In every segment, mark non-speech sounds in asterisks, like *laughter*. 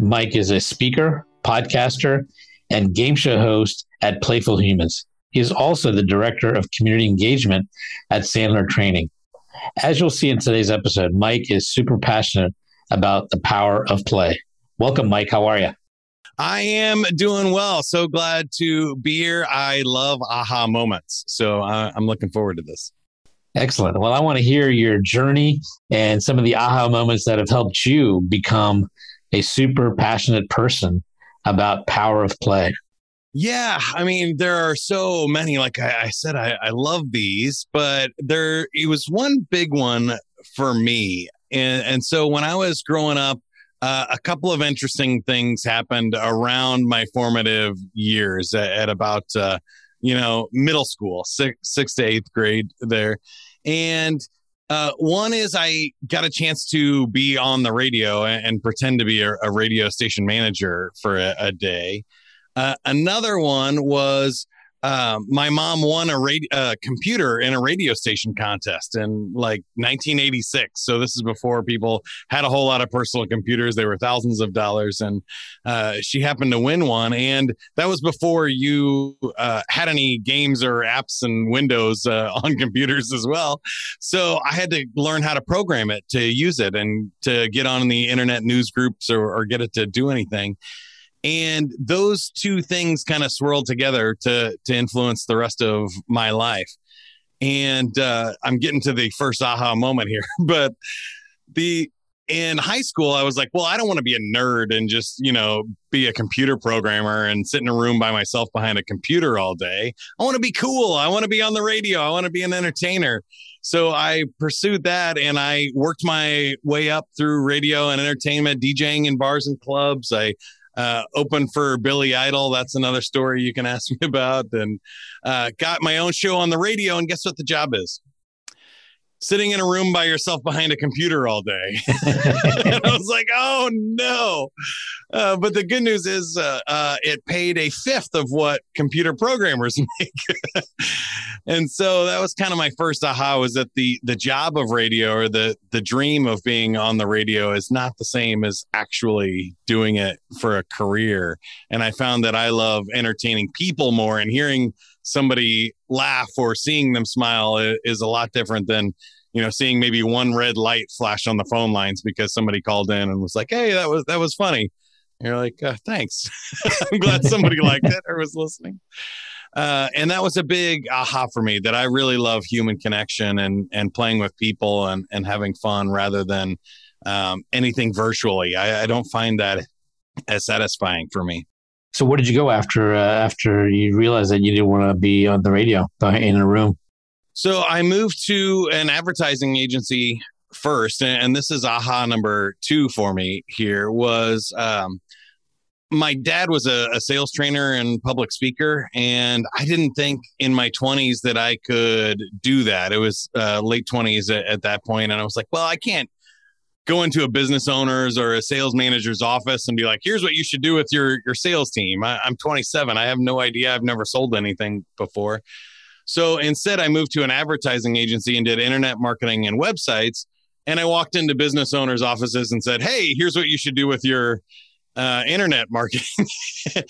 Mike is a speaker, podcaster, and game show host at Playful Humans. He is also the director of community engagement at Sandler Training. As you'll see in today's episode, Mike is super passionate about the power of play. Welcome, Mike. How are you? I am doing well. So glad to be here. I love aha moments. So uh, I'm looking forward to this. Excellent. Well, I want to hear your journey and some of the aha moments that have helped you become a super passionate person about power of play. Yeah, I mean, there are so many. Like I, I said, I, I love these, but there it was one big one for me. And, and so when I was growing up, uh, a couple of interesting things happened around my formative years at, at about uh, you know, middle school, six, sixth to eighth grade there. And uh, one is I got a chance to be on the radio and, and pretend to be a, a, radio station manager for a, a day. Uh, another one was um, my mom won a uh, computer in a radio station contest in like 1986. So this is before people had a whole lot of personal computers. They were thousands of dollars, and uh, she happened to win one. And that was before you uh, had any games or apps and Windows uh, *laughs* on computers as well. So I had to learn how to program it to use it and to get on the internet news groups or, or get it to do anything and those two things kind of swirled together to to influence the rest of my life. And uh, i'm getting to the first aha moment here *laughs* but the in high school i was like well i don't want to be a nerd and just you know be a computer programmer and sit in a room by myself behind a computer all day. I want to be cool. I want to be on the radio. I want to be an entertainer. So I pursued that and I worked my way up through radio and entertainment, DJing in bars and clubs. I uh, open for Billy Idol. That's another story you can ask *laughs* me about. And uh, got my own show on the radio. And guess what the job is? Sitting in a room by yourself behind a computer all day. *laughs* and I was like, oh no. Uh, but the good news is uh, uh, it paid a fifth of what computer programmers *laughs* make. and so that was kind of my first aha was that the the job of radio or the the dream of being on the radio is not the same as actually doing it for a career. And I found that I love entertaining people more and hearing somebody laugh or seeing them smile is a lot different than you know seeing maybe one red light flash on the phone lines because somebody called in and was like hey that was that was funny. And you're like uh, thanks. *laughs* I'm glad somebody *laughs* liked it or was listening. Uh, and that was a big aha for me that i really love human connection and and playing with people and and having fun rather than um, anything virtually. I, I don't find that as satisfying for me so where did you go after uh, after you realized that you didn't want to be on the radio in a room? So I moved to an advertising agency first, and this is aha number two for me. Here was um, my dad was a, a, sales trainer and public speaker, and I didn't think in my 20s that I could do that. It was uh, late 20s at, at that point, and I was like, well, I can't go into a business owner's or a sales manager's office and be like, here's what you should do with your your sales team. I, I'm 27. I have no idea. I've never sold anything before. So instead, I moved to an advertising agency and did internet marketing and websites. And I walked into business owners' offices and said, hey, here's what you should do with your uh, internet marketing. *laughs*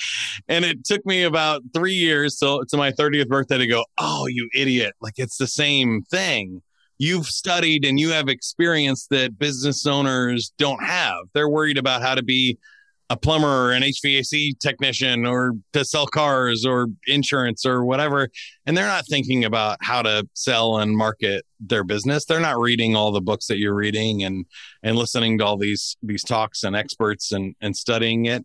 and it took me about three years till to my 30th birthday to go, oh, you idiot. Like it's the same thing you've studied and you have experience that business owners don't have. They're worried about how to be a plumber or an HVAC technician or to sell cars or insurance or whatever. And they're not thinking about how to sell and market their business. They're not reading all the books that you're reading and and listening to all these these talks and experts and and studying it.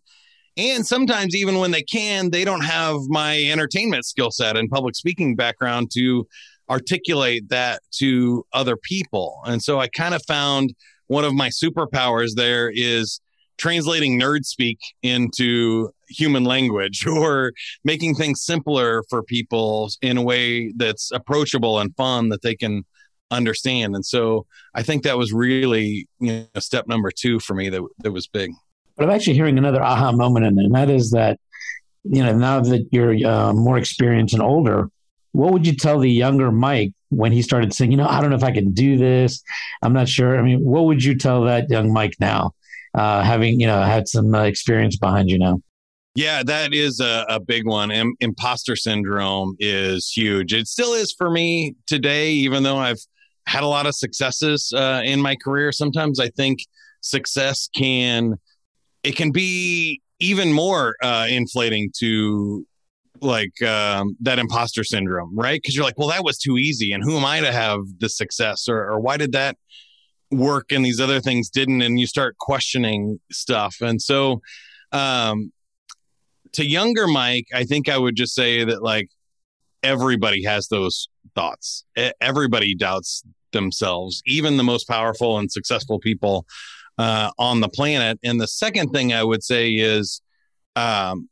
And sometimes even when they can, they don't have my entertainment skill set and public speaking background to articulate that to other people. And so I kind of found one of my superpowers there is translating nerd speak into human language *laughs* or making things simpler for people in a way that's approachable and fun that they can understand. And so I think that was really you know, step number two for me that, that was big. But I'm actually hearing another aha moment in there, and that is that, you know, now that you're uh, more experienced and older, what would you tell the younger Mike when he started saying, you know, I don't know if I can do this. I'm not sure. I mean, what would you tell that young Mike now, uh, having, you know, had some uh, experience behind you now? Yeah, that is a, a big one. Im- imposter syndrome is huge. It still is for me today, even though I've had a lot of successes uh, in my career. Sometimes I think success can it can be even more uh, inflating to like um, that imposter syndrome, right? Because you're like, well, that was too easy, and who am I to have the success, or, or why did that work and these other things didn't? And you start questioning stuff, and so um, to younger Mike, I think I would just say that like everybody has those thoughts. Everybody doubts themselves, even the most powerful and successful people uh, on the planet. And the second thing I would say is um,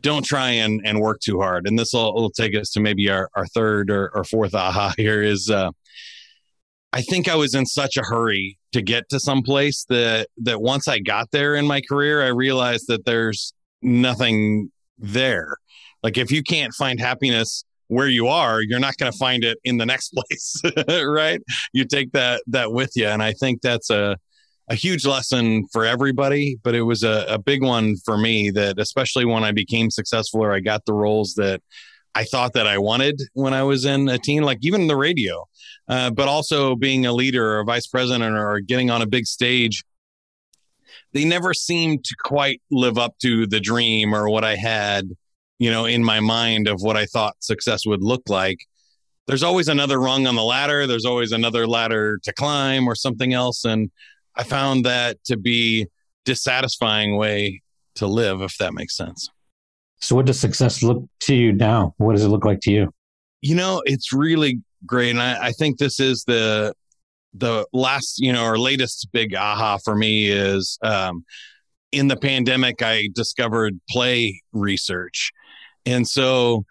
don't try and, and work too hard. And this will, take us to maybe our, our third or, or fourth aha *laughs* here is uh, I think I was in such a hurry to get to some place that that once I got there in my career, I realized that there's nothing there. Like if you can't find happiness where you are, you're not going to find it in the next *laughs* place, right? You take that that with you, and I think that's a a huge lesson for everybody, but it was a, a big one for me that especially when I became successful or I got the roles that I thought that I wanted when I was in a teen, like even the radio, uh, but also being a leader or a vice president or getting on a big stage. They never seemed to quite live up to the dream or what I had you know, in my mind of what I thought success would look like. There's always another rung on the ladder. There's always another ladder to climb or something else. And I found that to be dissatisfying way to live, if that makes sense. So what does success look to you now? What does it look like to you? You know, it's really great. And I, I think this is the the last, you know, or latest big aha for me is um, in the pandemic, I discovered play research. And so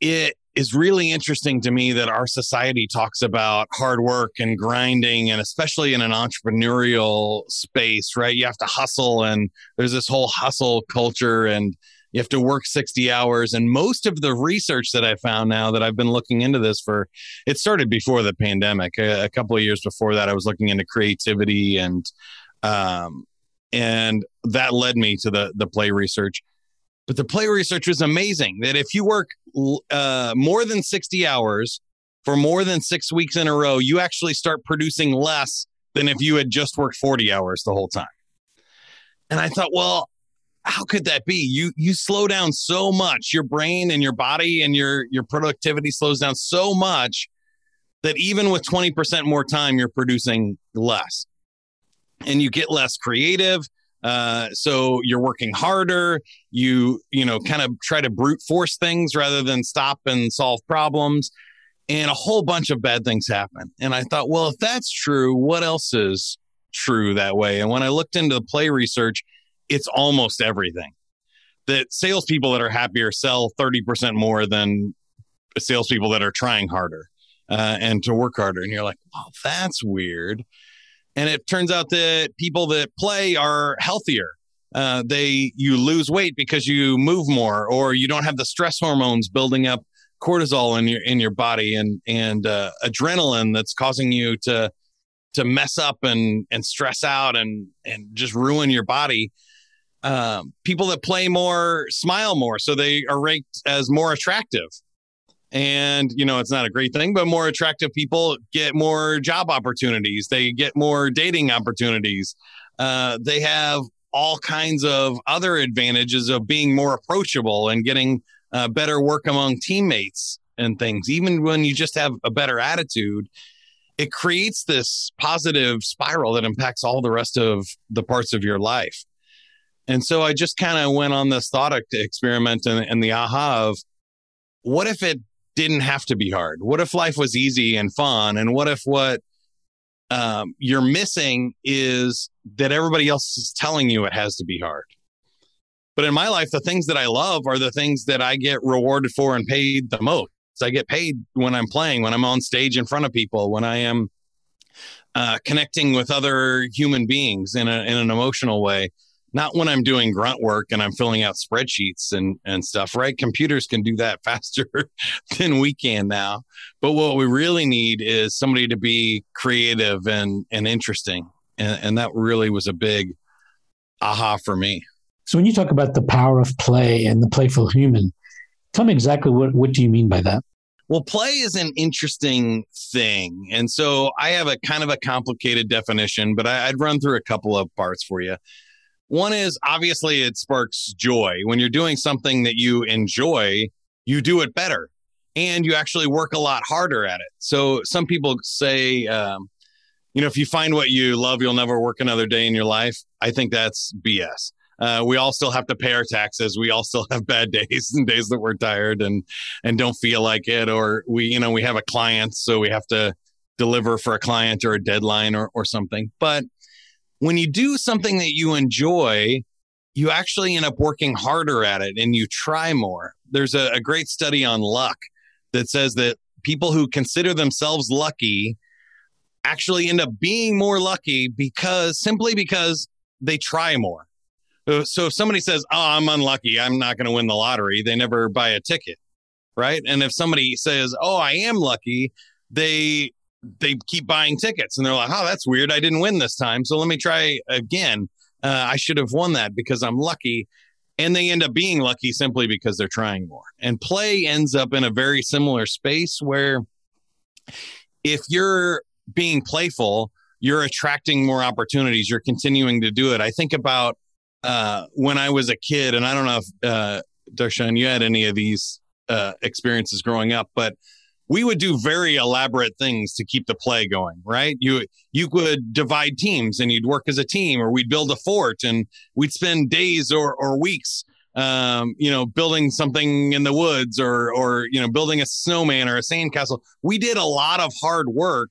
it is really interesting to me that our society talks about hard work and grinding, and especially in an entrepreneurial space, right? You have to hustle, and there's this whole hustle culture, and you have to work 60 hours. And most of the research that I found now that I've been looking into this for, it started before the pandemic. A, a couple of years before that, I was looking into creativity and, um, and that led me to the the play research but the play research was amazing that if you work uh, more than 60 hours for more than six weeks in a row, you actually start producing less than if you had just worked 40 hours the whole time. And I thought, well, how could that be? You you slow down so much, your brain and your body and your your productivity slows down so much that even with 20% more time, you're producing less. And you get less creative uh, so you're working harder. You you know kind of try to brute force things rather than stop and solve problems, and a whole bunch of bad things happen. And I thought, well, if that's true, what else is true that way? And when I looked into the play research, it's almost everything. That salespeople that are happier sell 30% more than salespeople that are trying harder uh, and to work harder. And you're like, well, that's weird. And it turns out that people that play are healthier. Uh, they you lose weight because you move more, or you don't have the stress hormones building up cortisol in your in your body and and uh, adrenaline that's causing you to to mess up and and stress out and and just ruin your body. Um, people that play more smile more, so they are ranked as more attractive and you know it's not a great thing but more attractive people get more job opportunities. They get more dating opportunities. Uh, they have all kinds of other advantages of being more approachable and getting uh, better work among teammates and things. Even when you just have a better attitude it creates this positive spiral that impacts all the rest of the parts of your life. And so i just kind of went on this thought experiment and, and the aha of what if it didn't have to be hard? What if life was easy and fun? And what if what um, you're missing is that everybody else is telling you it has to be hard. But in my life, the things that I love are the things that I get rewarded for and paid the most. I get paid when I'm playing, when I'm on stage in front of people, when I am uh, connecting with other human beings in, a, in an emotional way not when I'm doing grunt work and I'm filling out spreadsheets and, and stuff, right? Computers can do that *laughs* faster than we can now. But what we really need is somebody to be creative and, and interesting. And, and that really was a big aha for me. So when you talk about the power of play and the playful human, tell me exactly what, what do you mean by that? Well, play is an interesting thing. And so I have a kind of a complicated definition, but I, I'd run through a couple of parts for you. One is obviously it sparks joy. When you're doing something that you enjoy, you do it better and you actually work a lot harder at it. So some people say, um, you know, if you find what you love, you'll never work another day in your life. I think that's BS. Uh, we all still have to pay our taxes. We all still *laughs* have bad days and days that we're tired and and don't feel like it, or we, you know, we have a client, so we have to deliver for a client or a deadline or or something. But when you do something that you enjoy, you actually end up working harder at it and you try more. There's a, a great study on luck that says that people who consider themselves lucky actually end up being more lucky because simply because they try more. So if somebody says, "Oh, I'm unlucky. I'm not going to win the lottery," they never buy a ticket, right? And if somebody says, "Oh, I am lucky," they they keep buying tickets and they're like, oh, that's weird. I didn't win this time. So let me try again. Uh, I should have won that because I'm lucky. And they end up being lucky simply because they're trying more. And play ends up in a very similar space where if you're being playful, you're attracting more opportunities. You're continuing to do it. I think about uh, when I was a kid, and I don't know if uh, Darshan, you had any of these uh, experiences growing up, but we would do very elaborate things to keep the play going right? You you would divide teams and you'd work as a team or we'd build a fort and we'd spend days or, or weeks um, you know building something in the woods or or you know building a snowman or a sandcastle. We did a lot of hard work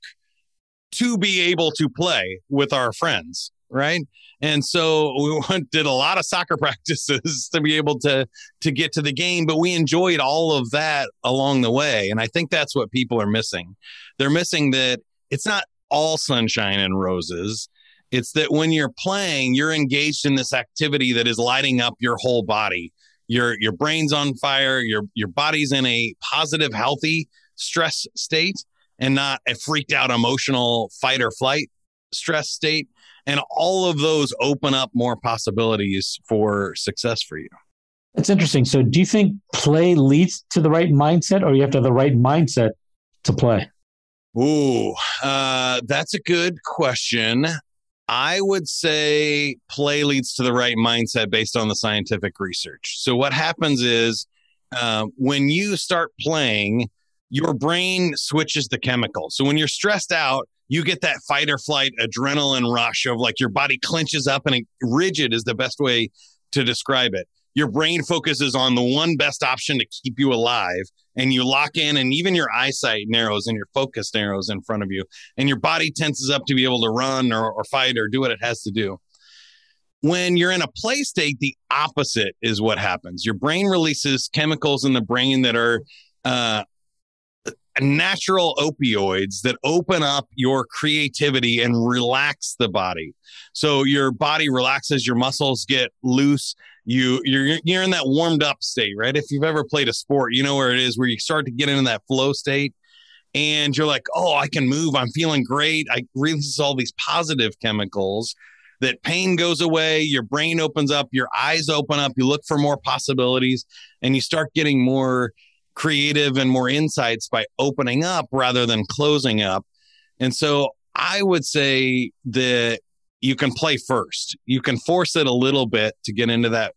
to be able to play with our friends right and so we *laughs* went, did a lot of soccer *laughs* practices to be able to to get to the game, but we enjoyed all of that along the way. And I think that's what people are missing. They're missing that it's not all sunshine and roses. It's that when you're playing, you're engaged in this activity that is lighting up your whole body. Your your brain's on fire, your your body's in a positive, healthy stress state and not a freaked out emotional fight or flight stress state and all of those open up more possibilities for success for you. It's interesting. So, do you think play leads to the right mindset, or you have to have the right mindset to play? Ooh, uh, that's a good question. I would say play leads to the right mindset based on the scientific research. So, what happens is uh, when you start playing, your brain switches the chemical. So, when you're stressed out, you get that fight or flight adrenaline rush of like your body clenches up and rigid is the best way to describe it. Your brain focuses on the one best option to keep you alive and you lock in and even your eyesight narrows and your focus narrows in front of you and your body tenses up to be able to run or, or fight or do what it has to do when you're in a play state, the opposite is what happens. Your brain releases chemicals in the brain that are uh, natural opioids that open up your creativity and relax the body. So your body relaxes, your muscles get loose. You you're you're in that warmed up state, right? If you've ever played a sport, you know where it is where you start to get into that flow state and you're like, "Oh, I can move. I'm feeling great." I release all these positive chemicals that pain goes away, your brain opens up, your eyes open up, you look for more possibilities and you start getting more creative and more insights by opening up rather than closing up. And so I would say that you can play first. You can force it a little bit to get into that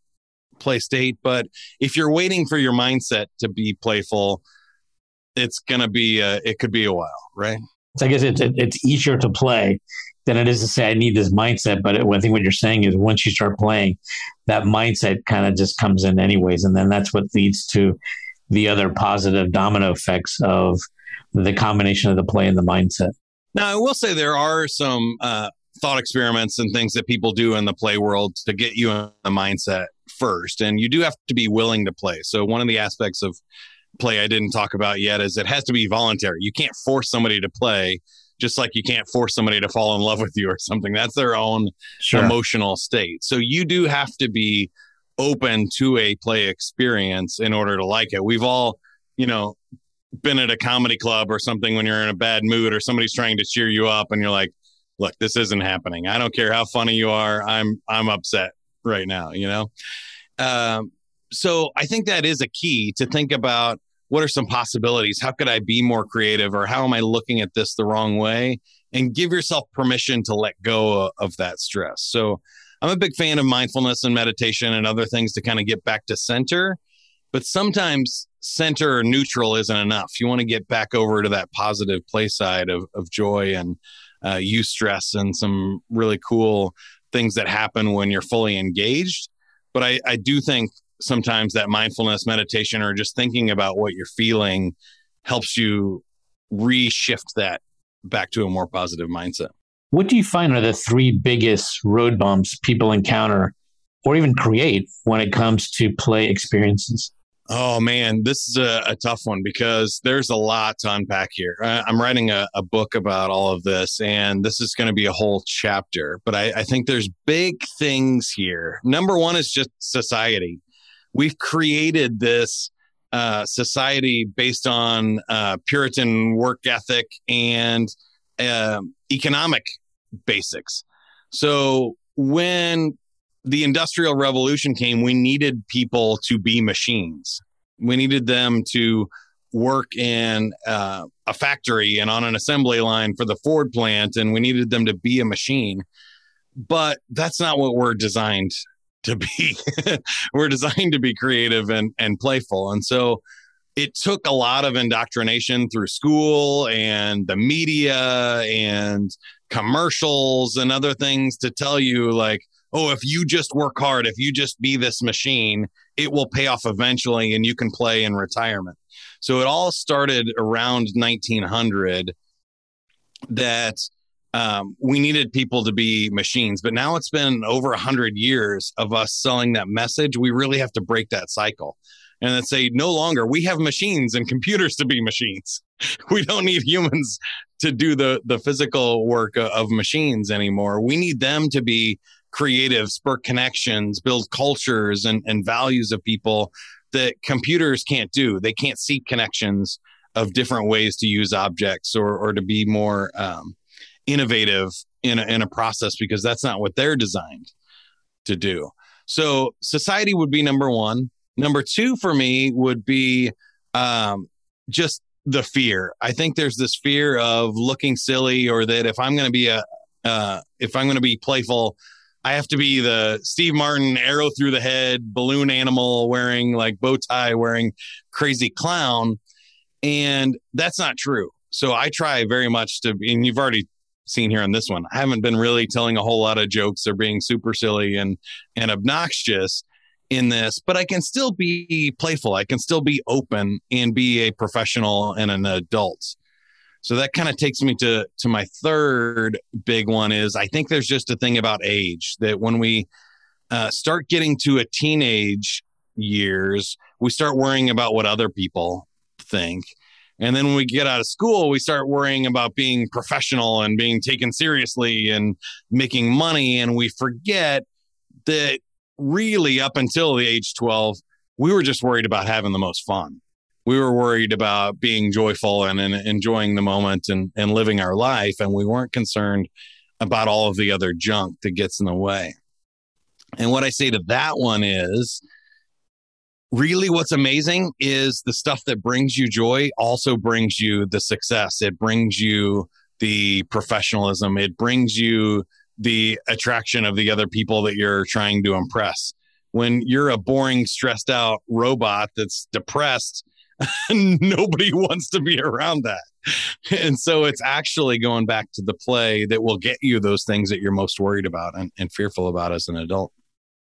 play state, but if you're waiting for your mindset to be playful, it's going to be uh, it could be a while, right? So I guess it's it's easier to play than it is to say I need this mindset. But I think what you're saying is once you start playing, that mindset kind of just comes in anyways, and then that's what leads to the other positive domino effects of the combination of the play and the mindset. Now, I will say there are some uh, thought experiments and things that people do in the play world to get you in the mindset first. And you do have to be willing to play. So, one of the aspects of play I didn't talk about yet is it has to be voluntary. You can't force somebody to play, just like you can't force somebody to fall in love with you or something. That's their own sure. emotional state. So, you do have to be open to a play experience in order to like it. We've all, you know, been at a comedy club or something when you're in a bad mood or somebody's trying to cheer you up and you're like, look, this isn't happening. I don't care how funny you are. I'm I'm upset right now, you know? Um, so I think that is a key to think about what are some possibilities? How could I be more creative or how am I looking at this the wrong way? And give yourself permission to let go of that stress. So I'm a big fan of mindfulness and meditation and other things to kind of get back to center. But sometimes center or neutral isn't enough. You want to get back over to that positive play side of, of joy and uh, eustress and some really cool things that happen when you're fully engaged. But I, I do think sometimes that mindfulness meditation or just thinking about what you're feeling helps you reshift that back to a more positive mindset. What do you find are the three biggest road bumps people encounter or even create when it comes to play experiences? Oh man, this is a, a, tough one because there's a lot to unpack here. I'm writing a, a book about all of this, and this is going to be a whole chapter. But I, I think there's big things here. Number one is just society. We've created this uh, society based on uh, Puritan work ethic and uh, economic basics. So when the industrial revolution came, we needed people to be machines. We needed them to work in uh, a factory and on an assembly line for the Ford plant, and we needed them to be a machine. But that's not what we're designed to be. *laughs* we're designed to be creative and, and playful. And so it took a lot of indoctrination through school and the media and commercials and other things to tell you, like, oh, if you just work hard, if you just be this machine, it will pay off eventually and you can play in retirement. So it all started around 1900 that um, we needed people to be machines. But now it's been over 100 years of us selling that message. We really have to break that cycle and then say no longer we have machines and computers to be machines *laughs* we don't need humans to do the the physical work of machines anymore we need them to be creative, spur connections, build cultures and, and values of people that computers can't do. They can't see connections of different ways to use objects or, or to be more um, innovative in a, in a process because that's not what they're designed to do. So society would be number one. Number two for me would be um, just the fear. I think there's this fear of looking silly or that if I'm going to be a uh, if I'm going to be playful, I have to be the Steve Martin arrow through the head, balloon animal wearing like bow tie, wearing crazy clown. And that's not true. So I try very much to, and you've already seen here on this one, I haven't been really telling a whole lot of jokes or being super silly and, and obnoxious in this, but I can still be playful. I can still be open and be a professional and an adult. So that kind of takes me to to my third big one is I think there's just a thing about age that when we uh, start getting to a teenage years, we start worrying about what other people think. And then when we get out of school, we start worrying about being professional and being taken seriously and making money. And we forget that really up until the age 12, we were just worried about having the most fun we were worried about being joyful and, and enjoying the moment and, and living our life. And we weren't concerned about all of the other junk that gets in the way. And what I say to that one is really what's amazing is the stuff that brings you joy also brings you the success. It brings you the professionalism. It brings you the attraction of the other people that you're trying to impress. When you're a boring, stressed out robot that's depressed, *laughs* nobody wants to be around that. And so it's actually going back to the play that will get you those things that you're most worried about and, and fearful about as an adult.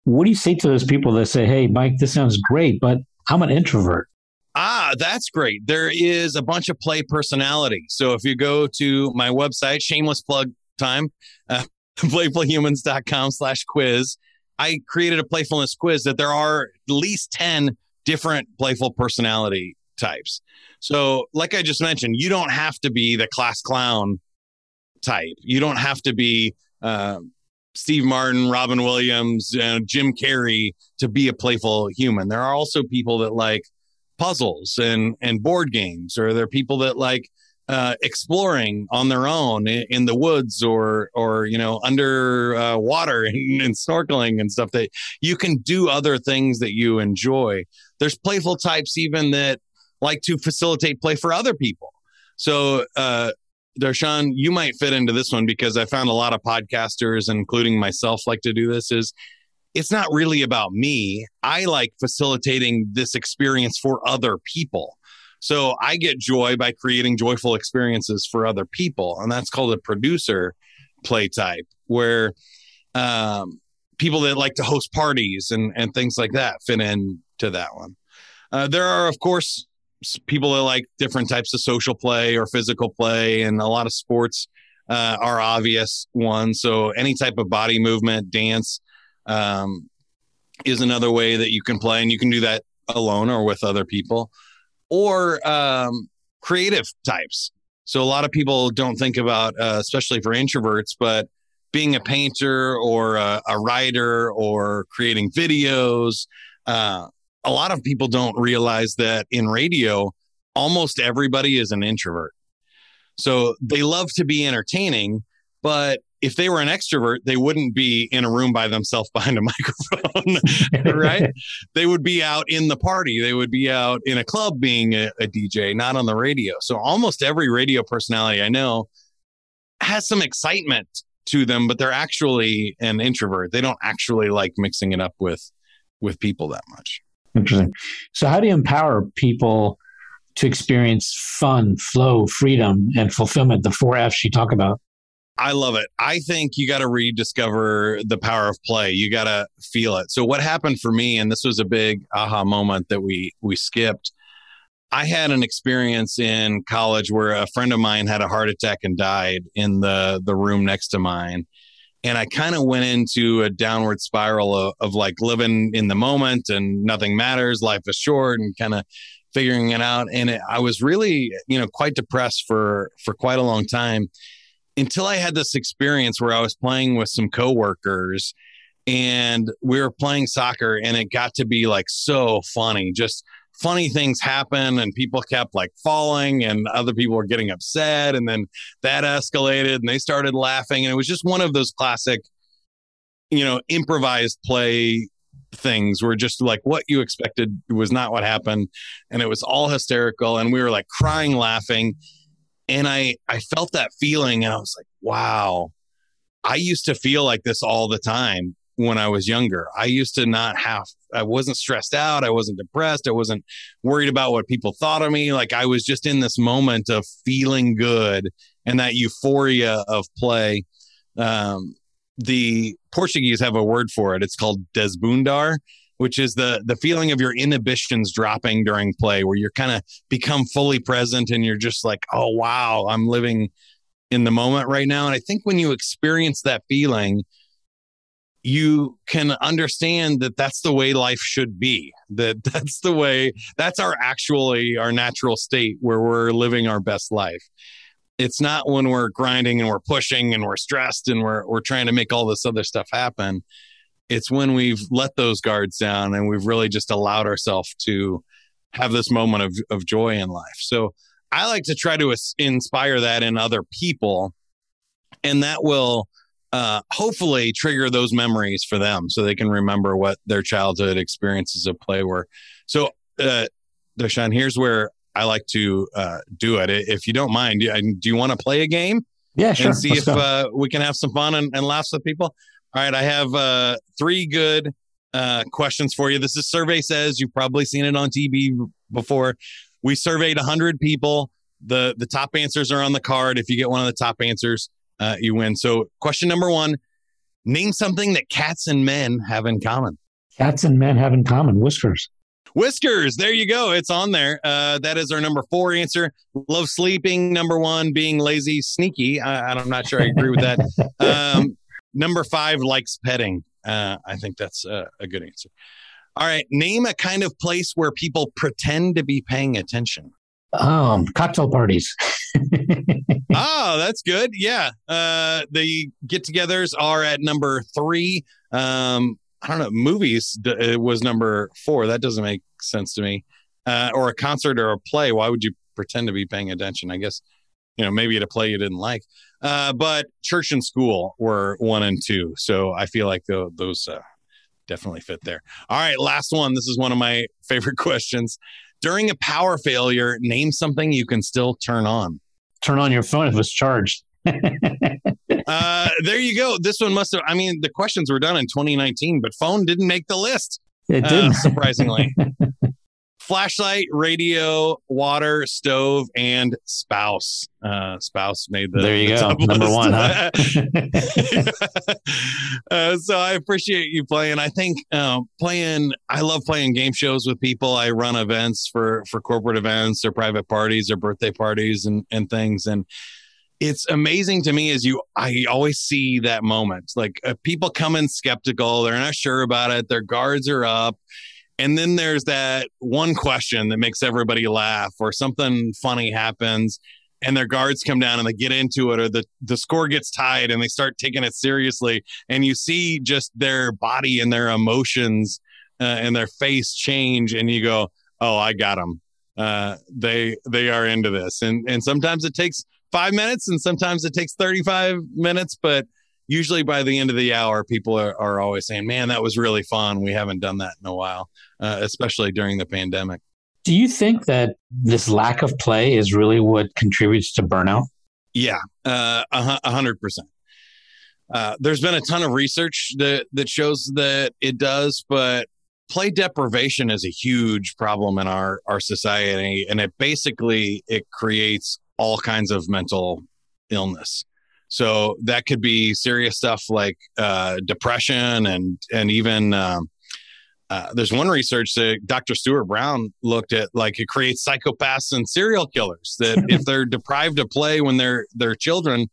What do you say to those people that say, hey, Mike, this sounds great, but I'm an introvert? Ah, that's great. There is a bunch of play personality. So if you go to my website, shameless plug time, uh, *laughs* playfulhumans.com slash quiz, I created a playfulness quiz that there are at least 10 different playful personality types. So, like I just mentioned, you don't have to be the class clown type. You don't have to be uh, Steve Martin, Robin Williams, uh, Jim Carrey to be a playful human. There are also people that like puzzles and and board games, or there are people that like uh, exploring on their own in, in, the woods or or you know under uh, water *laughs* and, and, snorkeling and stuff that you can do other things that you enjoy there's playful types even that like to facilitate play for other people so uh Darshan, you might fit into this one because I found a lot of podcasters, including myself, like to do this. Is it's not really about me. I like facilitating this experience for other people. So I get joy by creating joyful experiences for other people. And that's called a producer play type, where um, people that like to host parties and, and things like that fit into that one. Uh, there are, of course, people that like different types of social play or physical play, and a lot of sports uh, are obvious ones. So any type of body movement, dance um, is another way that you can play, and you can do that alone or with other people or um, creative types. So a lot of people don't think about, uh, especially for introverts, but being a painter or a, a writer or creating videos. Uh, a lot of people don't realize that in radio, almost everybody is an introvert. So they love to be entertaining, but if they were an extrovert, they wouldn't be in a room by themselves *laughs* behind a microphone, *laughs* right? they would be out in the party. They would be out in a club being a, a, DJ, not on the radio. So almost every radio personality I know has some excitement to them, but they're actually an introvert. They don't actually like mixing it up with with people that much. Interesting. So how do you empower people to experience fun, flow, freedom, and fulfillment? The four F's you talk about. I love it. I think you got to rediscover the power of play. You got to feel it. So what happened for me and this was a big aha moment that we we skipped. I had an experience in college where a friend of mine had a heart attack and died in the the room next to mine. And I kind of went into a downward spiral of, of like living in the moment and nothing matters, life is short and kind of figuring it out and it, I was really, you know, quite depressed for for quite a long time until I had this experience where I was playing with some coworkers and we were playing soccer and it got to be like so funny. Just funny things happen and people kept like falling and other people were getting upset and then that escalated and they started laughing and it was just one of those classic you know improvised play things were just like what you expected was not what happened and it was all hysterical and we were like crying laughing and I I felt that feeling and I was like, wow. I used to feel like this all the time when I was younger. I used to not have I wasn't stressed out, I wasn't depressed, I wasn't worried about what people thought of me. Like I was just in this moment of feeling good and that euphoria of play. Um, the Portuguese have a word for it. It's called desbundar, which is the the feeling of your inhibitions dropping during play where you're kind of become fully present and you're just like oh wow i'm living in the moment right now. And i think when you experience that feeling you can understand that that's the way life should be that *laughs* that's the way that's our actually our natural state where we're living our best life. It's not when we're grinding and we're pushing and we're stressed and we're we're trying to make all this other stuff happen it's when we've let those guards down and we've really just allowed ourselves to have this moment of, of joy in life. So I like to try to inspire that in other people, and that will uh, hopefully trigger those memories for them so they can remember what their childhood experiences of play were. So, uh, Darshan, here's where I like to uh, do it. If you don't mind, do you want to play a game? Yeah, sure. And see Let's if uh, we can have some fun and, and laughs with people. All right, I have uh, three good uh, questions for you. This is survey says you've probably seen it on TV before. We surveyed 100 people. The the top answers are on the card. If you get one of the top answers, uh, you win. So, question number one: Name something that cats and men have in common. Cats and men have in common whiskers. Whiskers, there you go. It's on there. Uh, that is our number four answer. Love sleeping. Number one, being lazy, sneaky. I, I'm not sure I agree with that. *laughs* Um, number five, likes petting. Uh, I think that's uh, a good answer. All right. Name a kind of place where people pretend to be paying attention. Um, cocktail parties. oh, *laughs* that's good. Yeah. Uh, the get togethers are at number three. Um, I don't know. Movies d- was number four. That doesn't make sense to me. Uh, or a concert or a play. Why would you pretend to be paying attention? I guess, you know, maybe at a play you didn't like. Uh, but church and school were one and two. So I feel like the, those uh, definitely fit there. All right. Last one. This is one of my *laughs* favorite questions. During a power failure, name something you can still turn on. Turn on your phone if it's charged. *laughs* uh, there you go. This one must have. I mean, the questions were done in 2019, but phone didn't make the list. It didn't, uh, surprisingly. *laughs* Flashlight, radio, water, stove, and spouse. Uh, spouse made the. There you the go. Number one, huh? *laughs* uh, so I appreciate you playing. I think uh, playing. I love playing game shows with people. I run events for for corporate events or private parties or birthday parties and and things and it's amazing to me as you i always see that moment like uh, people come in skeptical they're not sure about it their guards are up and then there's that one question that makes everybody laugh or something funny happens and their guards come down and they get into it or the, the score gets tied and they start taking it seriously. And you see just their body and their emotions uh, and their face change and you go oh i got them uh, they they are into this. And and sometimes it takes five minutes and sometimes it takes 35 minutes, but usually by the end of the hour, people are, are always saying, man, that was really fun. We haven't done that in a while, uh, especially during the pandemic. Do you think that this lack of play is really what contributes to burnout? Yeah, uh, a hundred percent. Uh, there's been a ton of research that that shows that it does, but play deprivation is a huge problem in our our society, and it basically it creates all kinds of mental illness. So that could be serious stuff like uh, depression and and even um, uh, there's one research that Dr. Stuart Brown looked at like it creates psychopaths and serial killers that *laughs* if they're deprived of play when they're they're children,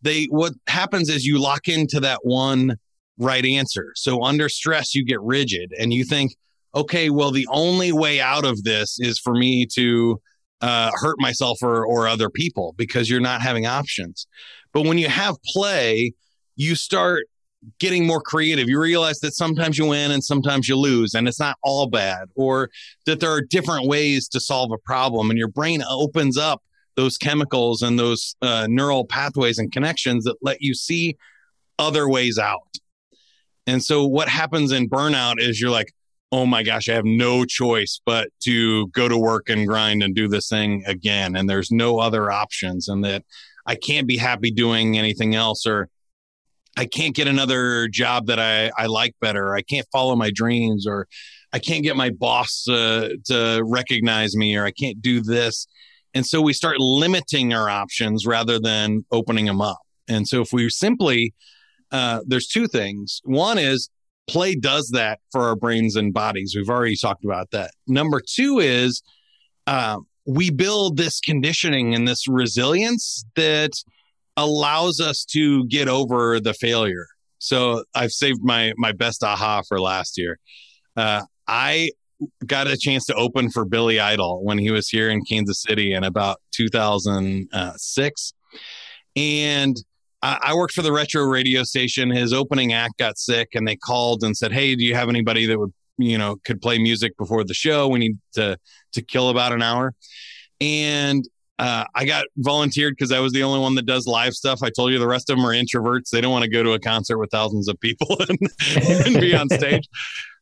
they what happens is you lock into that one right answer. So under stress you get rigid and you think, okay, well the only way out of this is for me to uh, hurt myself or, or other people because you're not having options. But when you have play, you start getting more creative. You realize that sometimes you win and sometimes you lose, and it's not all bad, or that there are different ways to solve a problem, and your brain opens up those chemicals and those uh, neural pathways and connections that let you see other ways out. And so, what happens in burnout is you're like, oh my gosh, I have no choice but to go to work and grind and do this thing again. And there's no other options, and that I can't be happy doing anything else, or I can't get another job that I, I like better. I can't follow my dreams, or I can't get my boss uh, to recognize me, or I can't do this. And so we start limiting our options rather than opening them up. And so if we simply, uh, there's two things. One is play does that for our brains and bodies. We've already talked about that. Number two is uh, we build this conditioning and this resilience that allows us to get over the failure. So I've saved my my best aha for last year. Uh, I got a chance to open for Billy Idol when he was here in Kansas City in about 2006, and I worked for the retro radio station. His opening act got sick, and they called and said, "Hey, do you have anybody that would, you know, could play music before the show? We need to to kill about an hour." And uh, I got volunteered because I was the only one that does live stuff. I told you the rest of them are introverts; they don't want to go to a concert with thousands of people *laughs* and, and be on stage.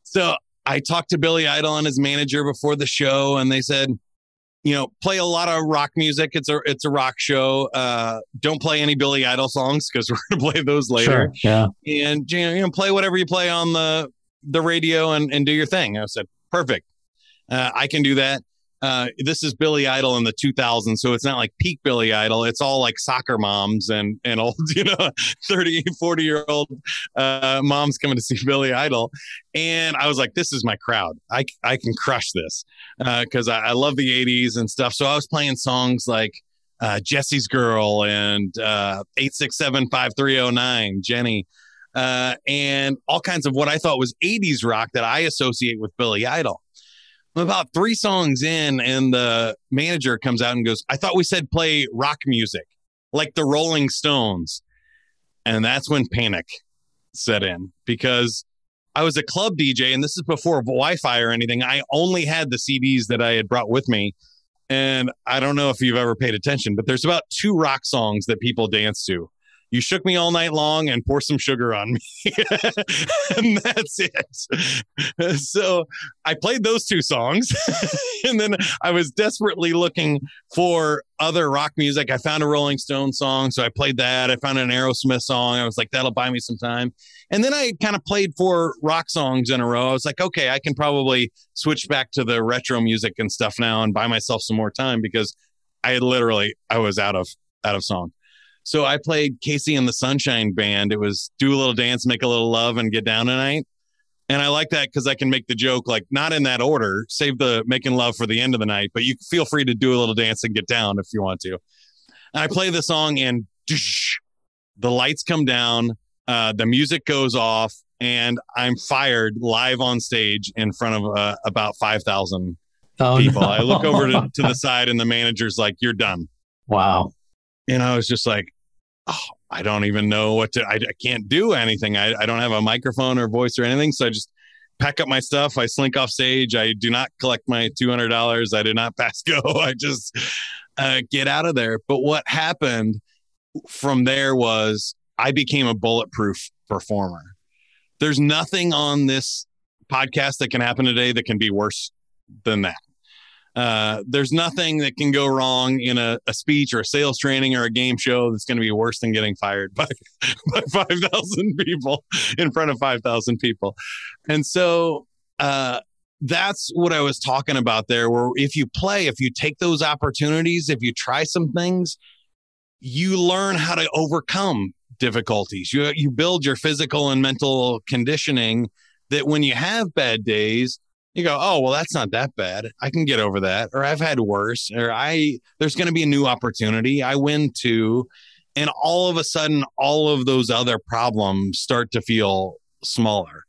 So I talked to Billy Idol and his manager before the show, and they said, you know, play a lot of rock music. It's a it's a rock show. Uh, don't play any Billy Idol songs because *laughs* we're gonna play those later. Sure, yeah, and you know, play whatever you play on the the radio and and do your thing. I said, perfect. Uh, I can do that. uh, this is Billy Idol in the 2000s, so it's not like peak Billy Idol. It's all like soccer moms and and old, *laughs* you know, 30, 40 year old uh, moms coming to see *laughs* Billy Idol. And I was like, this is my crowd. I, I can crush this because uh, I, I, love the 80s and stuff. So I was playing songs like uh, Jessie's Girl and uh, 867 5309, Jenny. Uh, and all kinds of what I thought was 80s rock that I associate with Billy Idol about three songs in, and the manager comes out and goes, I thought we said play rock music like the Rolling Stones. And that's when panic set in because I was a club DJ, and this is before Wi Fi or anything. I only had the CDs that I had brought with me. And I don't know if you've ever paid attention, but there's about two rock songs that people dance to you shook me all night long and pour some sugar on me. *laughs* and that's it. So I played those two songs. *laughs* and then I was desperately looking for other rock music. I found a Rolling Stone song. So I played that. I found an Aerosmith song. I was like, that'll buy me some time. And then I kind of played four rock songs in a row. I was like, okay, I can probably switch back to the retro music and stuff now and buy myself some more time because I literally I was out of out of song. So I played KC and the Sunshine Band. It was do a little dance, make a little love, and get down tonight. And I like that because I can make the joke like not in that order. Save the making love for the end of the night, but you feel free to do a little dance and get down if you want to. And I play the song and the lights come down, uh, the music goes off, and I'm fired live on stage in front of uh, about five thousand oh, people. No. I look over to, to the *laughs* side, and the manager's like, "You're done." Wow and I was just like, oh, I don't even know what to, I, I can't do anything. I, I don't have a microphone or voice or anything. So I just pack up my stuff. I slink off stage. I do not collect my $200. I did not *laughs* pass go. I just uh, get out of there. But what happened from there was I became a bulletproof performer. There's nothing on this podcast that can happen today that can be worse than that. Uh, there's nothing that can go wrong in a, a, speech or a sales training or a game show that's going to be worse than getting fired by, *laughs* by 5,000 people in front of 5,000 people. And so uh, that's what I was talking about there, where if you play, if you take those opportunities, if you try some things, you learn how to overcome difficulties. You, you build your physical and mental conditioning that when you have bad days, you go, oh, well, that's not that bad. I can get over that. Or I've had worse. Or I, there's going to be a new opportunity. I win too. And all of a sudden, all of those other problems start to feel smaller.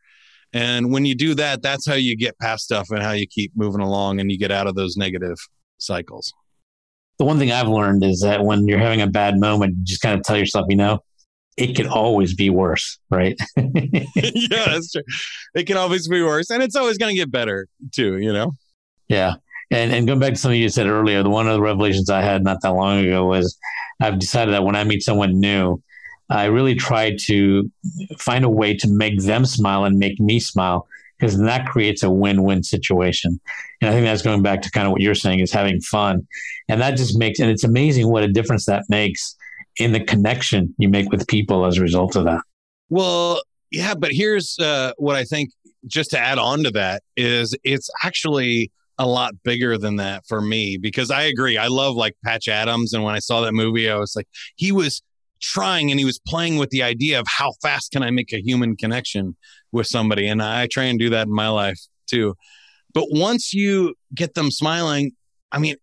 And when you do that, that's how you get past stuff and how you keep moving along and you get out of those negative cycles. The one thing I've learned is that when you're having a bad moment, you just kind of tell yourself, you know, it could always be worse, right? *laughs* yeah, that's true. It can always be worse, and it's always going to get better too. You know. Yeah, and and going back to something you said earlier, the one of the revelations I had not that long ago was I've decided that when I meet someone new, I really try to find a way to make them smile and make me smile because that creates a win-win situation. And I think that's going back to kind of what you're saying is having fun, and that just makes and it's amazing what a difference that makes in the connection you make with people as a result of that. Well, yeah, but here's uh, what I think just to add on to that is it's actually a lot bigger than that for me because I agree. I love like Patch Adams. And when I saw that movie, I was like, he was trying and he was playing with the idea of how fast can I make a human connection with somebody. And I try and do that in my life too. But once you get them smiling, I mean,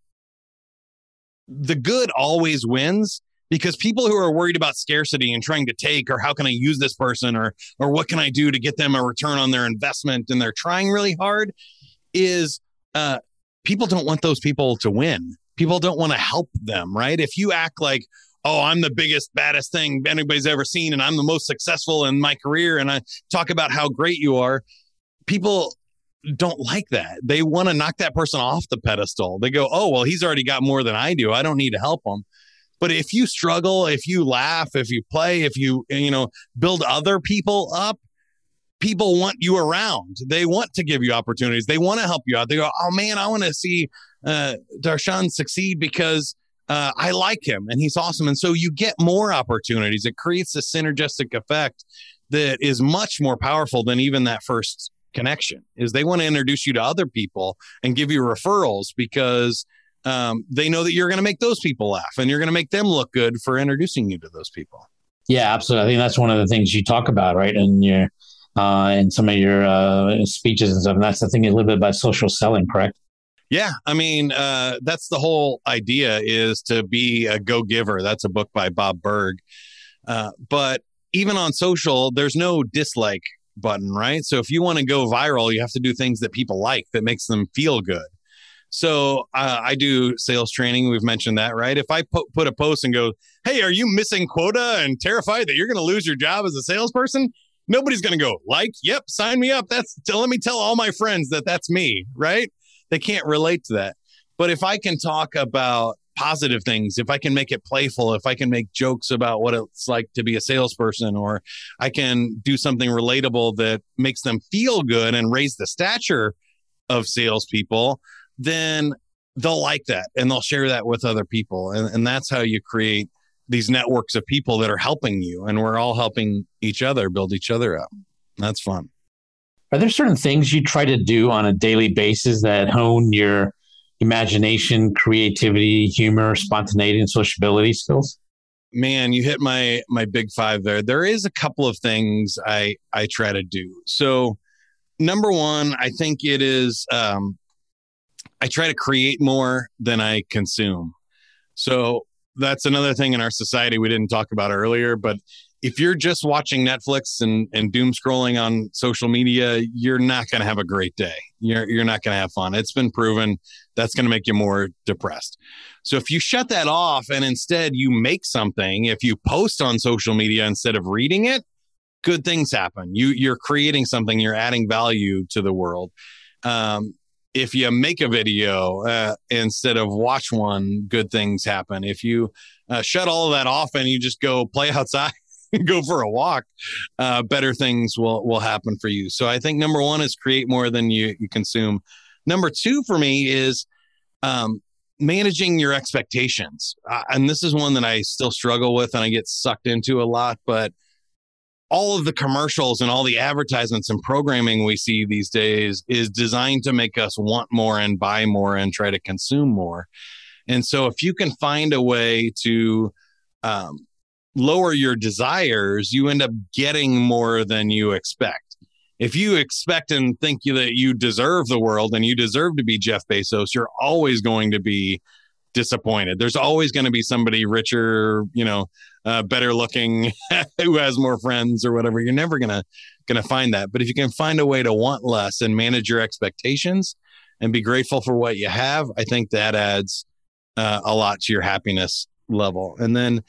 the good always wins because people who are worried about scarcity and trying to take or how can i use this person or or what can i do to get them a return on their investment and they're trying really hard is uh, people don't want those people to win people don't want to help them right if you act like oh i'm the biggest baddest thing anybody's ever seen and i'm the most successful in my career and i talk about how great you are people don't like that. They want to knock that person off the pedestal. They go, "Oh, well, he's already got more than I do. I don't need to help him." But if you struggle, if you laugh, if you play, if you, you know, build other people up, people want you around. They want to give you opportunities. They want to help you out. They go, oh man, I want to see uh, Darshan succeed because uh, I like him and he's awesome. And so you get more opportunities. It creates a synergistic effect that is much more powerful than even that first connection is they want to introduce you to other people and give you referrals because um, they know that you're going to make those people laugh and you're going to make them look good for introducing you to those people. Yeah, absolutely. I think that's one of the things you talk about, right? In your uh, in some of your uh, speeches and stuff. And that's the thing a little bit about social selling, correct? Yeah, I mean, uh, that's the whole idea is to be a go giver. That's a book by Bob Burg. Uh, but even on social, there's no dislike button, right? So if you want to go viral, you have to do things that people like that makes them feel good. So uh, I do sales training. We've mentioned that, right? If I put, put a post and go, "Hey, are you missing quota and terrified that you're going to lose your job as a salesperson?" Nobody's going to go like, "Yep, sign me up." That's let me tell all my friends that that's me, right? They can't relate to that. But if I can talk about positive things, if I can make it playful, if I can make jokes about what it's like to be a salesperson, or I can do something relatable that makes them feel good and raise the stature of salespeople, then they'll like that and they'll share that with other people. And, and that's how you create these networks of people that are helping you. And we're all helping each other build each other up. That's fun. Are there certain things you try to do on a daily basis that hone your imagination, creativity, humor, spontaneity, and sociability skills? Man, you hit my my big five there. There is a couple of things I I try to do. So, number one, I think it is um, I try to create more than I consume. So that's another thing in our society we didn't talk about earlier, but if you're just watching Netflix and, and doom scrolling on social media, you're not going to have a great day. You're, you're not going to have fun. It's been proven that's going to make you more depressed. So if you shut that off and instead you make something, if you post on social media instead of reading it, good things happen. You, you're creating something, you're adding value to the world. Um, if you make a video uh, instead of watch one, good things happen. If you uh, shut all of that off and you just go play *laughs* outside, go for a walk, uh, better things will will happen for you. So I think number one is create more than you you consume. Number two for me is um, managing your expectations, uh, and this is one that I still struggle with and I get sucked into a lot, but all of the commercials and all the advertisements and programming we see these days is designed to make us want more and buy more and try to consume more. And so, if you can find a way to um, lower your desires, you end up getting more than you expect. If you expect and think that you deserve the world and you deserve to be Jeff Bezos, you're always going to be disappointed. There's always going to be somebody richer, you know, uh, better looking, *laughs* who has more friends or whatever. You're never gonna gonna find that. But if you can find a way to want less and manage your expectations and be grateful for what you have, I think that adds uh, a lot to your happiness level. And then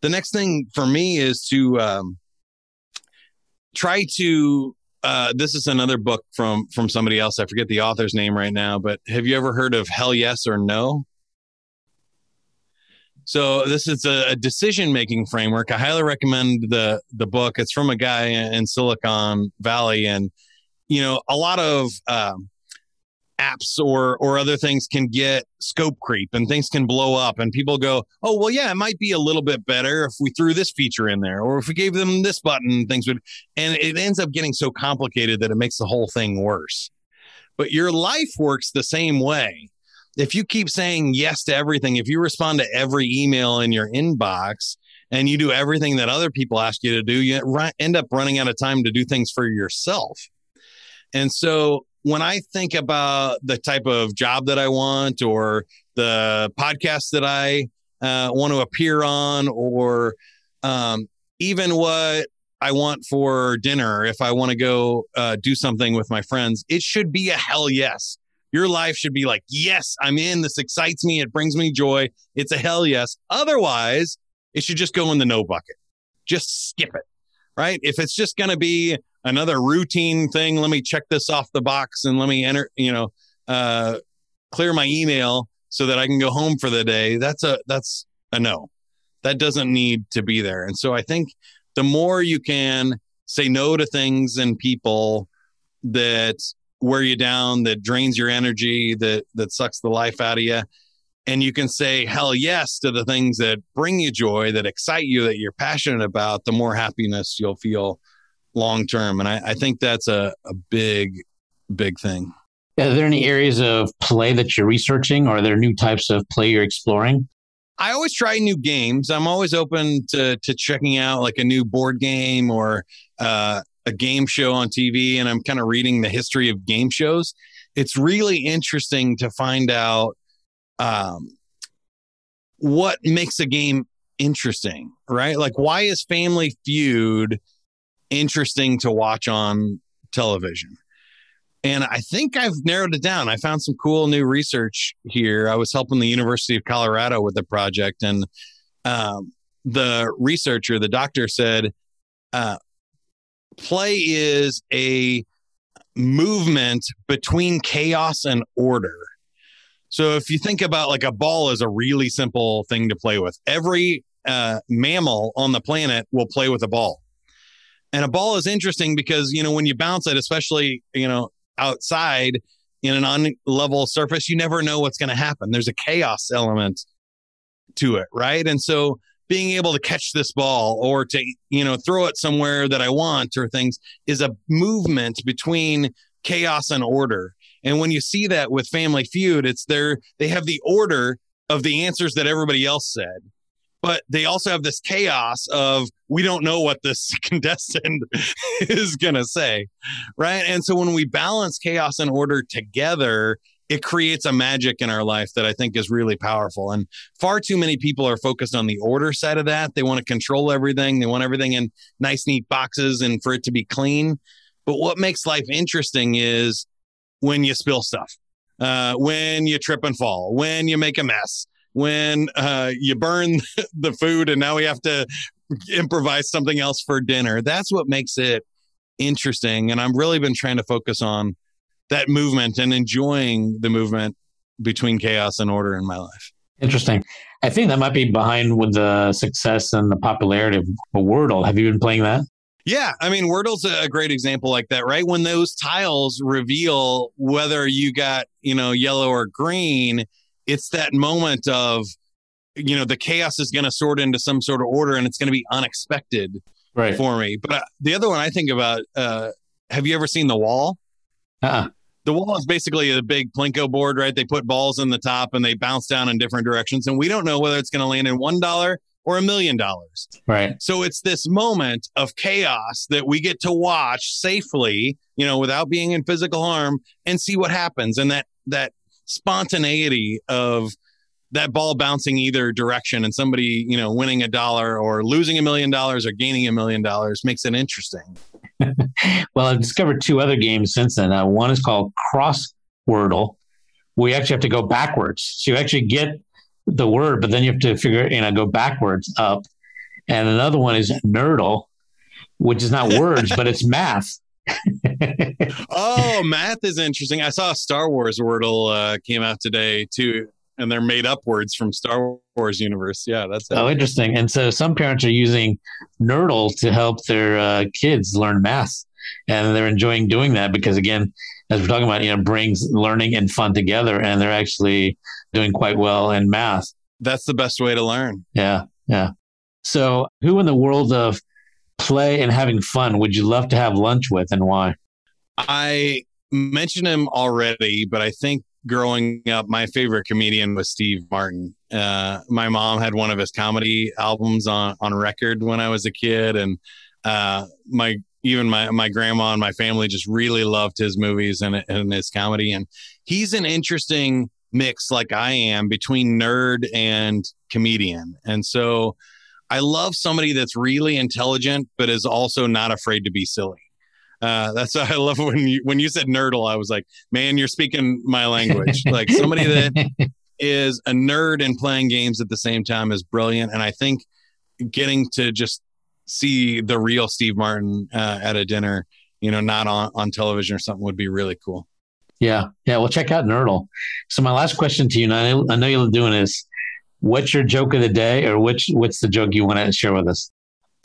the next thing for me is to um, try to. Uh, this is another book from from somebody else. I forget the author's name right now, but have you ever heard of Hell Yes or No? So this is a, decision making framework. I highly recommend the the book. It's from a guy in Silicon Valley, and you know a lot of um, apps or or other things can get scope creep and things can blow up and people go oh well yeah it might be a little bit better if we threw this feature in there or if we gave them this button things would and it ends up getting so complicated that it makes the whole thing worse but your life works the same way if you keep saying yes to everything, if you respond to every email in your inbox and you do everything that other people ask you to do, you end up running out of time to do things for yourself. And so when I think about the type of job that I want or the podcast that I uh, want to appear on or um, even what I want for dinner, if I want to go uh, do something with my friends, it should be a hell yes. Your life should be like, yes, I'm in. This excites me. It brings me joy. It's a hell yes. Otherwise, it should just go in the no bucket. Just skip it. Right. If it's just going to be another routine thing, let me check this off the box and let me enter, you know, uh, clear my email so that I can go home for the day. That's a, that's a no. That doesn't need to be there. And so I think the more you can say no to things and people that wear you down, that drains your energy, that that sucks the life out of you. And you can say hell yes to the things that bring you joy, that excite you, that you're passionate about, the more happiness you'll feel long term. And I, I think that's a, a big, big thing. Are there any areas of play that you're researching or are there new types of play you're exploring? I always try new games. I'm always open to to checking out like a new board game or uh, a game show on TV, and I'm kind of reading the history of game shows. It's really interesting to find out um, what makes a game interesting, right? Like, why is Family Feud interesting to watch on television? And I think I've narrowed it down. I found some cool new research here. I was helping the University of Colorado with the project, and um, the researcher, the doctor said, uh, play is a movement between chaos and order. So if you think about like a ball is a really simple thing to play with. Every uh, mammal on the planet will play with a ball. And a ball is interesting because, you know, when you bounce it, especially, you know, outside in an unlevel surface, you never know what's going to happen. There's a chaos element to it, right? And so being able to catch this ball or to, you know, throw it somewhere that I want or things is a movement between chaos and order. And when you see that with Family Feud, it's there, they have the order of the answers that everybody else said but they also have this chaos of we don't know what this *laughs* contestant *laughs* is going to say right and so when we balance chaos and order together it creates a magic in our life that i think is really powerful and far too many people are focused on the order side of that they want to control everything they want everything in nice neat boxes and for it to be clean but what makes life interesting is when you spill stuff uh, when you trip and fall when you make a mess when uh, you burn *laughs* the food and now we have to improvise something else for dinner. That's what makes it interesting. And I've really been trying to focus on that movement and enjoying the movement between chaos and order in my life. Interesting. I think that might be behind with the success and the popularity of Wordle. Have you been playing that? Yeah, I mean, Wordle's a great example like that, right? When those tiles reveal whether you got, you know, yellow or green, it's that moment of you know the chaos is going to sort into some sort of order and it's going to be unexpected right. for me but uh, the other one i think about uh, have you ever seen the wall uh-uh. The wall is basically a big plinko board right? They put balls in the top and they bounce down in different directions and we don't know whether it's going to land in one dollar or a million dollars. Right. So it's this moment of chaos that we get to watch safely you know without being in physical harm and see what happens and that that spontaneity of that ball bouncing either direction and somebody, you know, winning a dollar or losing a million dollars or gaining a million dollars makes it interesting. *laughs* well, I've discovered two other games since then. Uh, one is called Cross Wordle. We actually have to go backwards. So you actually get the word, but then you have to figure, you know, go backwards up. And another one is Nerdle, which is not *laughs* words, but it's math oh, math is interesting. I saw Star Wars Wordle uh, came out today too, and they're made up words from Star Wars universe. Yeah, that's oh interesting. And so some parents are using Nerdle to help their uh, kids learn math, and they're enjoying doing that because again, as we're talking about, you know, brings learning and fun together, and they're actually doing quite well in math. That's the best way to learn. Yeah, yeah. So, who in the world of play and having fun would you love to have lunch with and why? I mentioned him already, but I think growing up, my favorite comedian was Steve Martin. Uh, my mom had one of his comedy albums on, on record when I was a kid. And uh, my even my, my grandma and my family just really loved his movies and, and his comedy. And he's an interesting mix, like I am, between nerd and comedian. And so I love somebody that's really intelligent, but is also not afraid to be silly. Uh, that's what I love when you when you said nerdle. I was like, man, you're speaking my language. like somebody that *laughs* is a nerd and playing games at the same time is brilliant. And I think getting to just see the real Steve Martin uh, at a dinner, you know, not on on television or something, would be really cool. Yeah, yeah. Well, check out Nerdle. So my last question to you, and I, I know you're doing this what's your joke of the day or which what's the joke you want to share with us?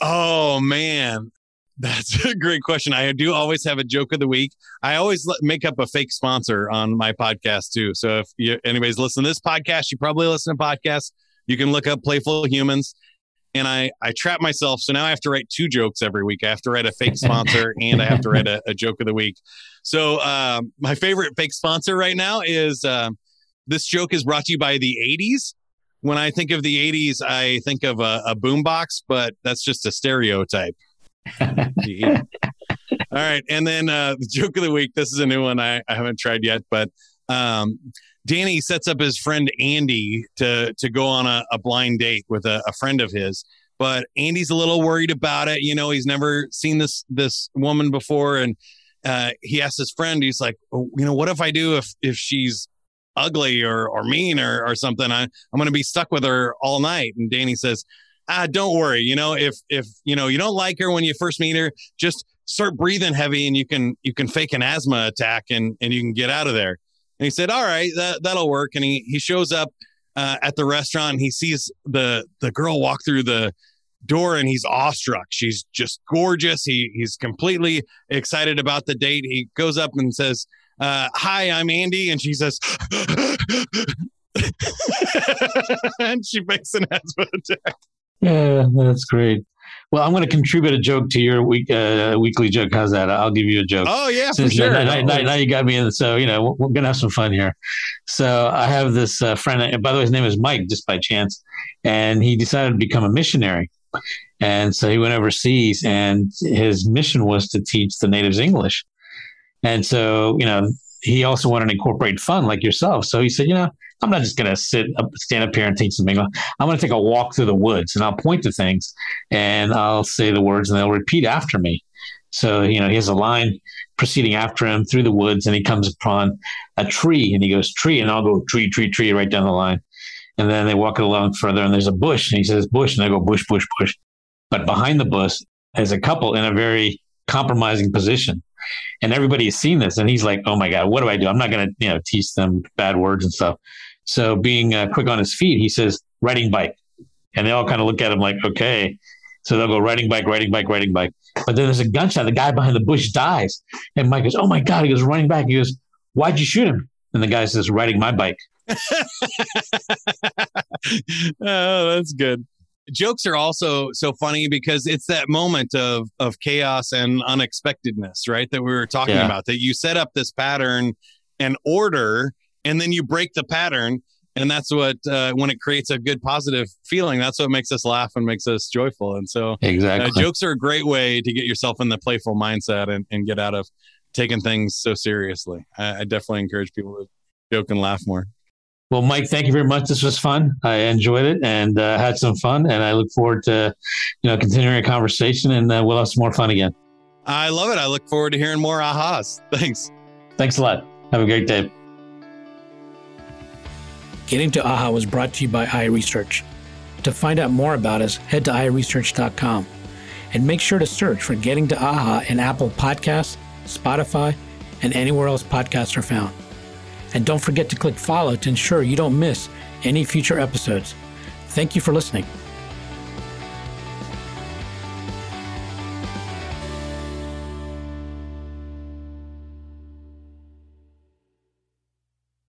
Oh man, that's a great question. I do always have a joke of the week. I always make up a fake sponsor on my podcast too. So if you, anybody's listening to this podcast, you probably listen to podcasts. You can look up Playful Humans. and I I trap myself. So now I have to write two jokes every week. I have to write a fake sponsor *laughs* and I have to write a, a joke of the week. So um, my favorite fake sponsor right now is uh, this joke is brought to you by the '80s. When I think of the '80s, I think of a, a boombox, but that's just a stereotype. *laughs* All right, and then uh, the joke of the week. This is a new one I, I haven't tried yet, but um, Danny sets up his friend Andy to to go on a, a blind date with a, a, friend of his. But Andy's a little worried about it. You know, he's never seen this this woman before, and uh, he asks his friend, he's like, oh, you know, what if I do if if she's ugly or or mean or or something? I, I'm going to be stuck with her all night. And Danny says, ah, don't worry. You know, if if you know you don't like her when you first meet her, just start breathing heavy, and you can you can fake an asthma attack, and and you can get out of there. And he said, all right, that that'll work. And he he shows up uh, at the restaurant. He sees the the girl walk through the door and he's awestruck. She's just gorgeous. He he's completely excited about the date. He goes up and says, uh, "Hi, I'm Andy," and she says, *laughs* and she makes an asthma attack. Yeah, that's great. Well, I'm going to contribute a joke to your week uh, weekly joke. How's that? I'll give you a joke. Oh yeah, Since for sure. Now, now, now, now, you got me in. So you know we're going to have some fun here. So I have this uh, friend. And by the way, his name is Mike, just by chance, and he decided to become a missionary. And so he went overseas, and his mission was to teach the natives English. And so you know he also wanted to incorporate fun like yourself. So he said, you know, I'm not just going to sit up, stand up here and teach them English. I'm going to take a walk through the woods and I'll point to things and I'll say the words and they'll repeat after me. So, you know, he has a line proceeding after him through the woods and he comes upon a tree and he goes, tree, and I'll go tree, tree, tree right down the line. And then they walk along further and there's a bush and he says, bush. And I go, bush, bush, bush. But behind the bush is a couple in a very compromising position and everybody has seen this and he's like oh my god what do i do? I'm not going to you know teach them bad words and stuff. So being uh, quick on his feet he says riding bike. And they all kind of look at him like okay. So they'll go riding bike riding bike riding bike. But then there's a gunshot the guy behind the bush dies. And mike goes oh my god he goes running back. He goes why'd you shoot him? And the guy says riding my bike. *laughs* Oh that's good jokes are also so funny because it's that moment of of chaos and unexpectedness, right? That we were talking yeah. about. That you set up this pattern and order, and then you break the pattern, and that's what uh, when it creates a good positive feeling. That's what makes us laugh and makes us joyful. And so, uh, exactly, uh, jokes are a great way to get yourself in the playful mindset and, and get out of taking things so seriously. I, I definitely encourage people to joke and laugh more. Well, Mike, thank you very much. This was fun. I enjoyed it and uh, had some fun, and I look forward to you know continuing a conversation, and uh, we'll have some more fun again. I love it. I look forward to hearing more ahas. *laughs* Thanks. Thanks a lot. Have a great day. Getting to AHA was brought to you by iResearch. To find out more about us, head to iResearch.com and make sure to search for Getting to AHA in Apple Podcasts, Spotify, and anywhere else podcasts are found. And don't forget to click follow to ensure you don't miss any future episodes. Thank you for listening.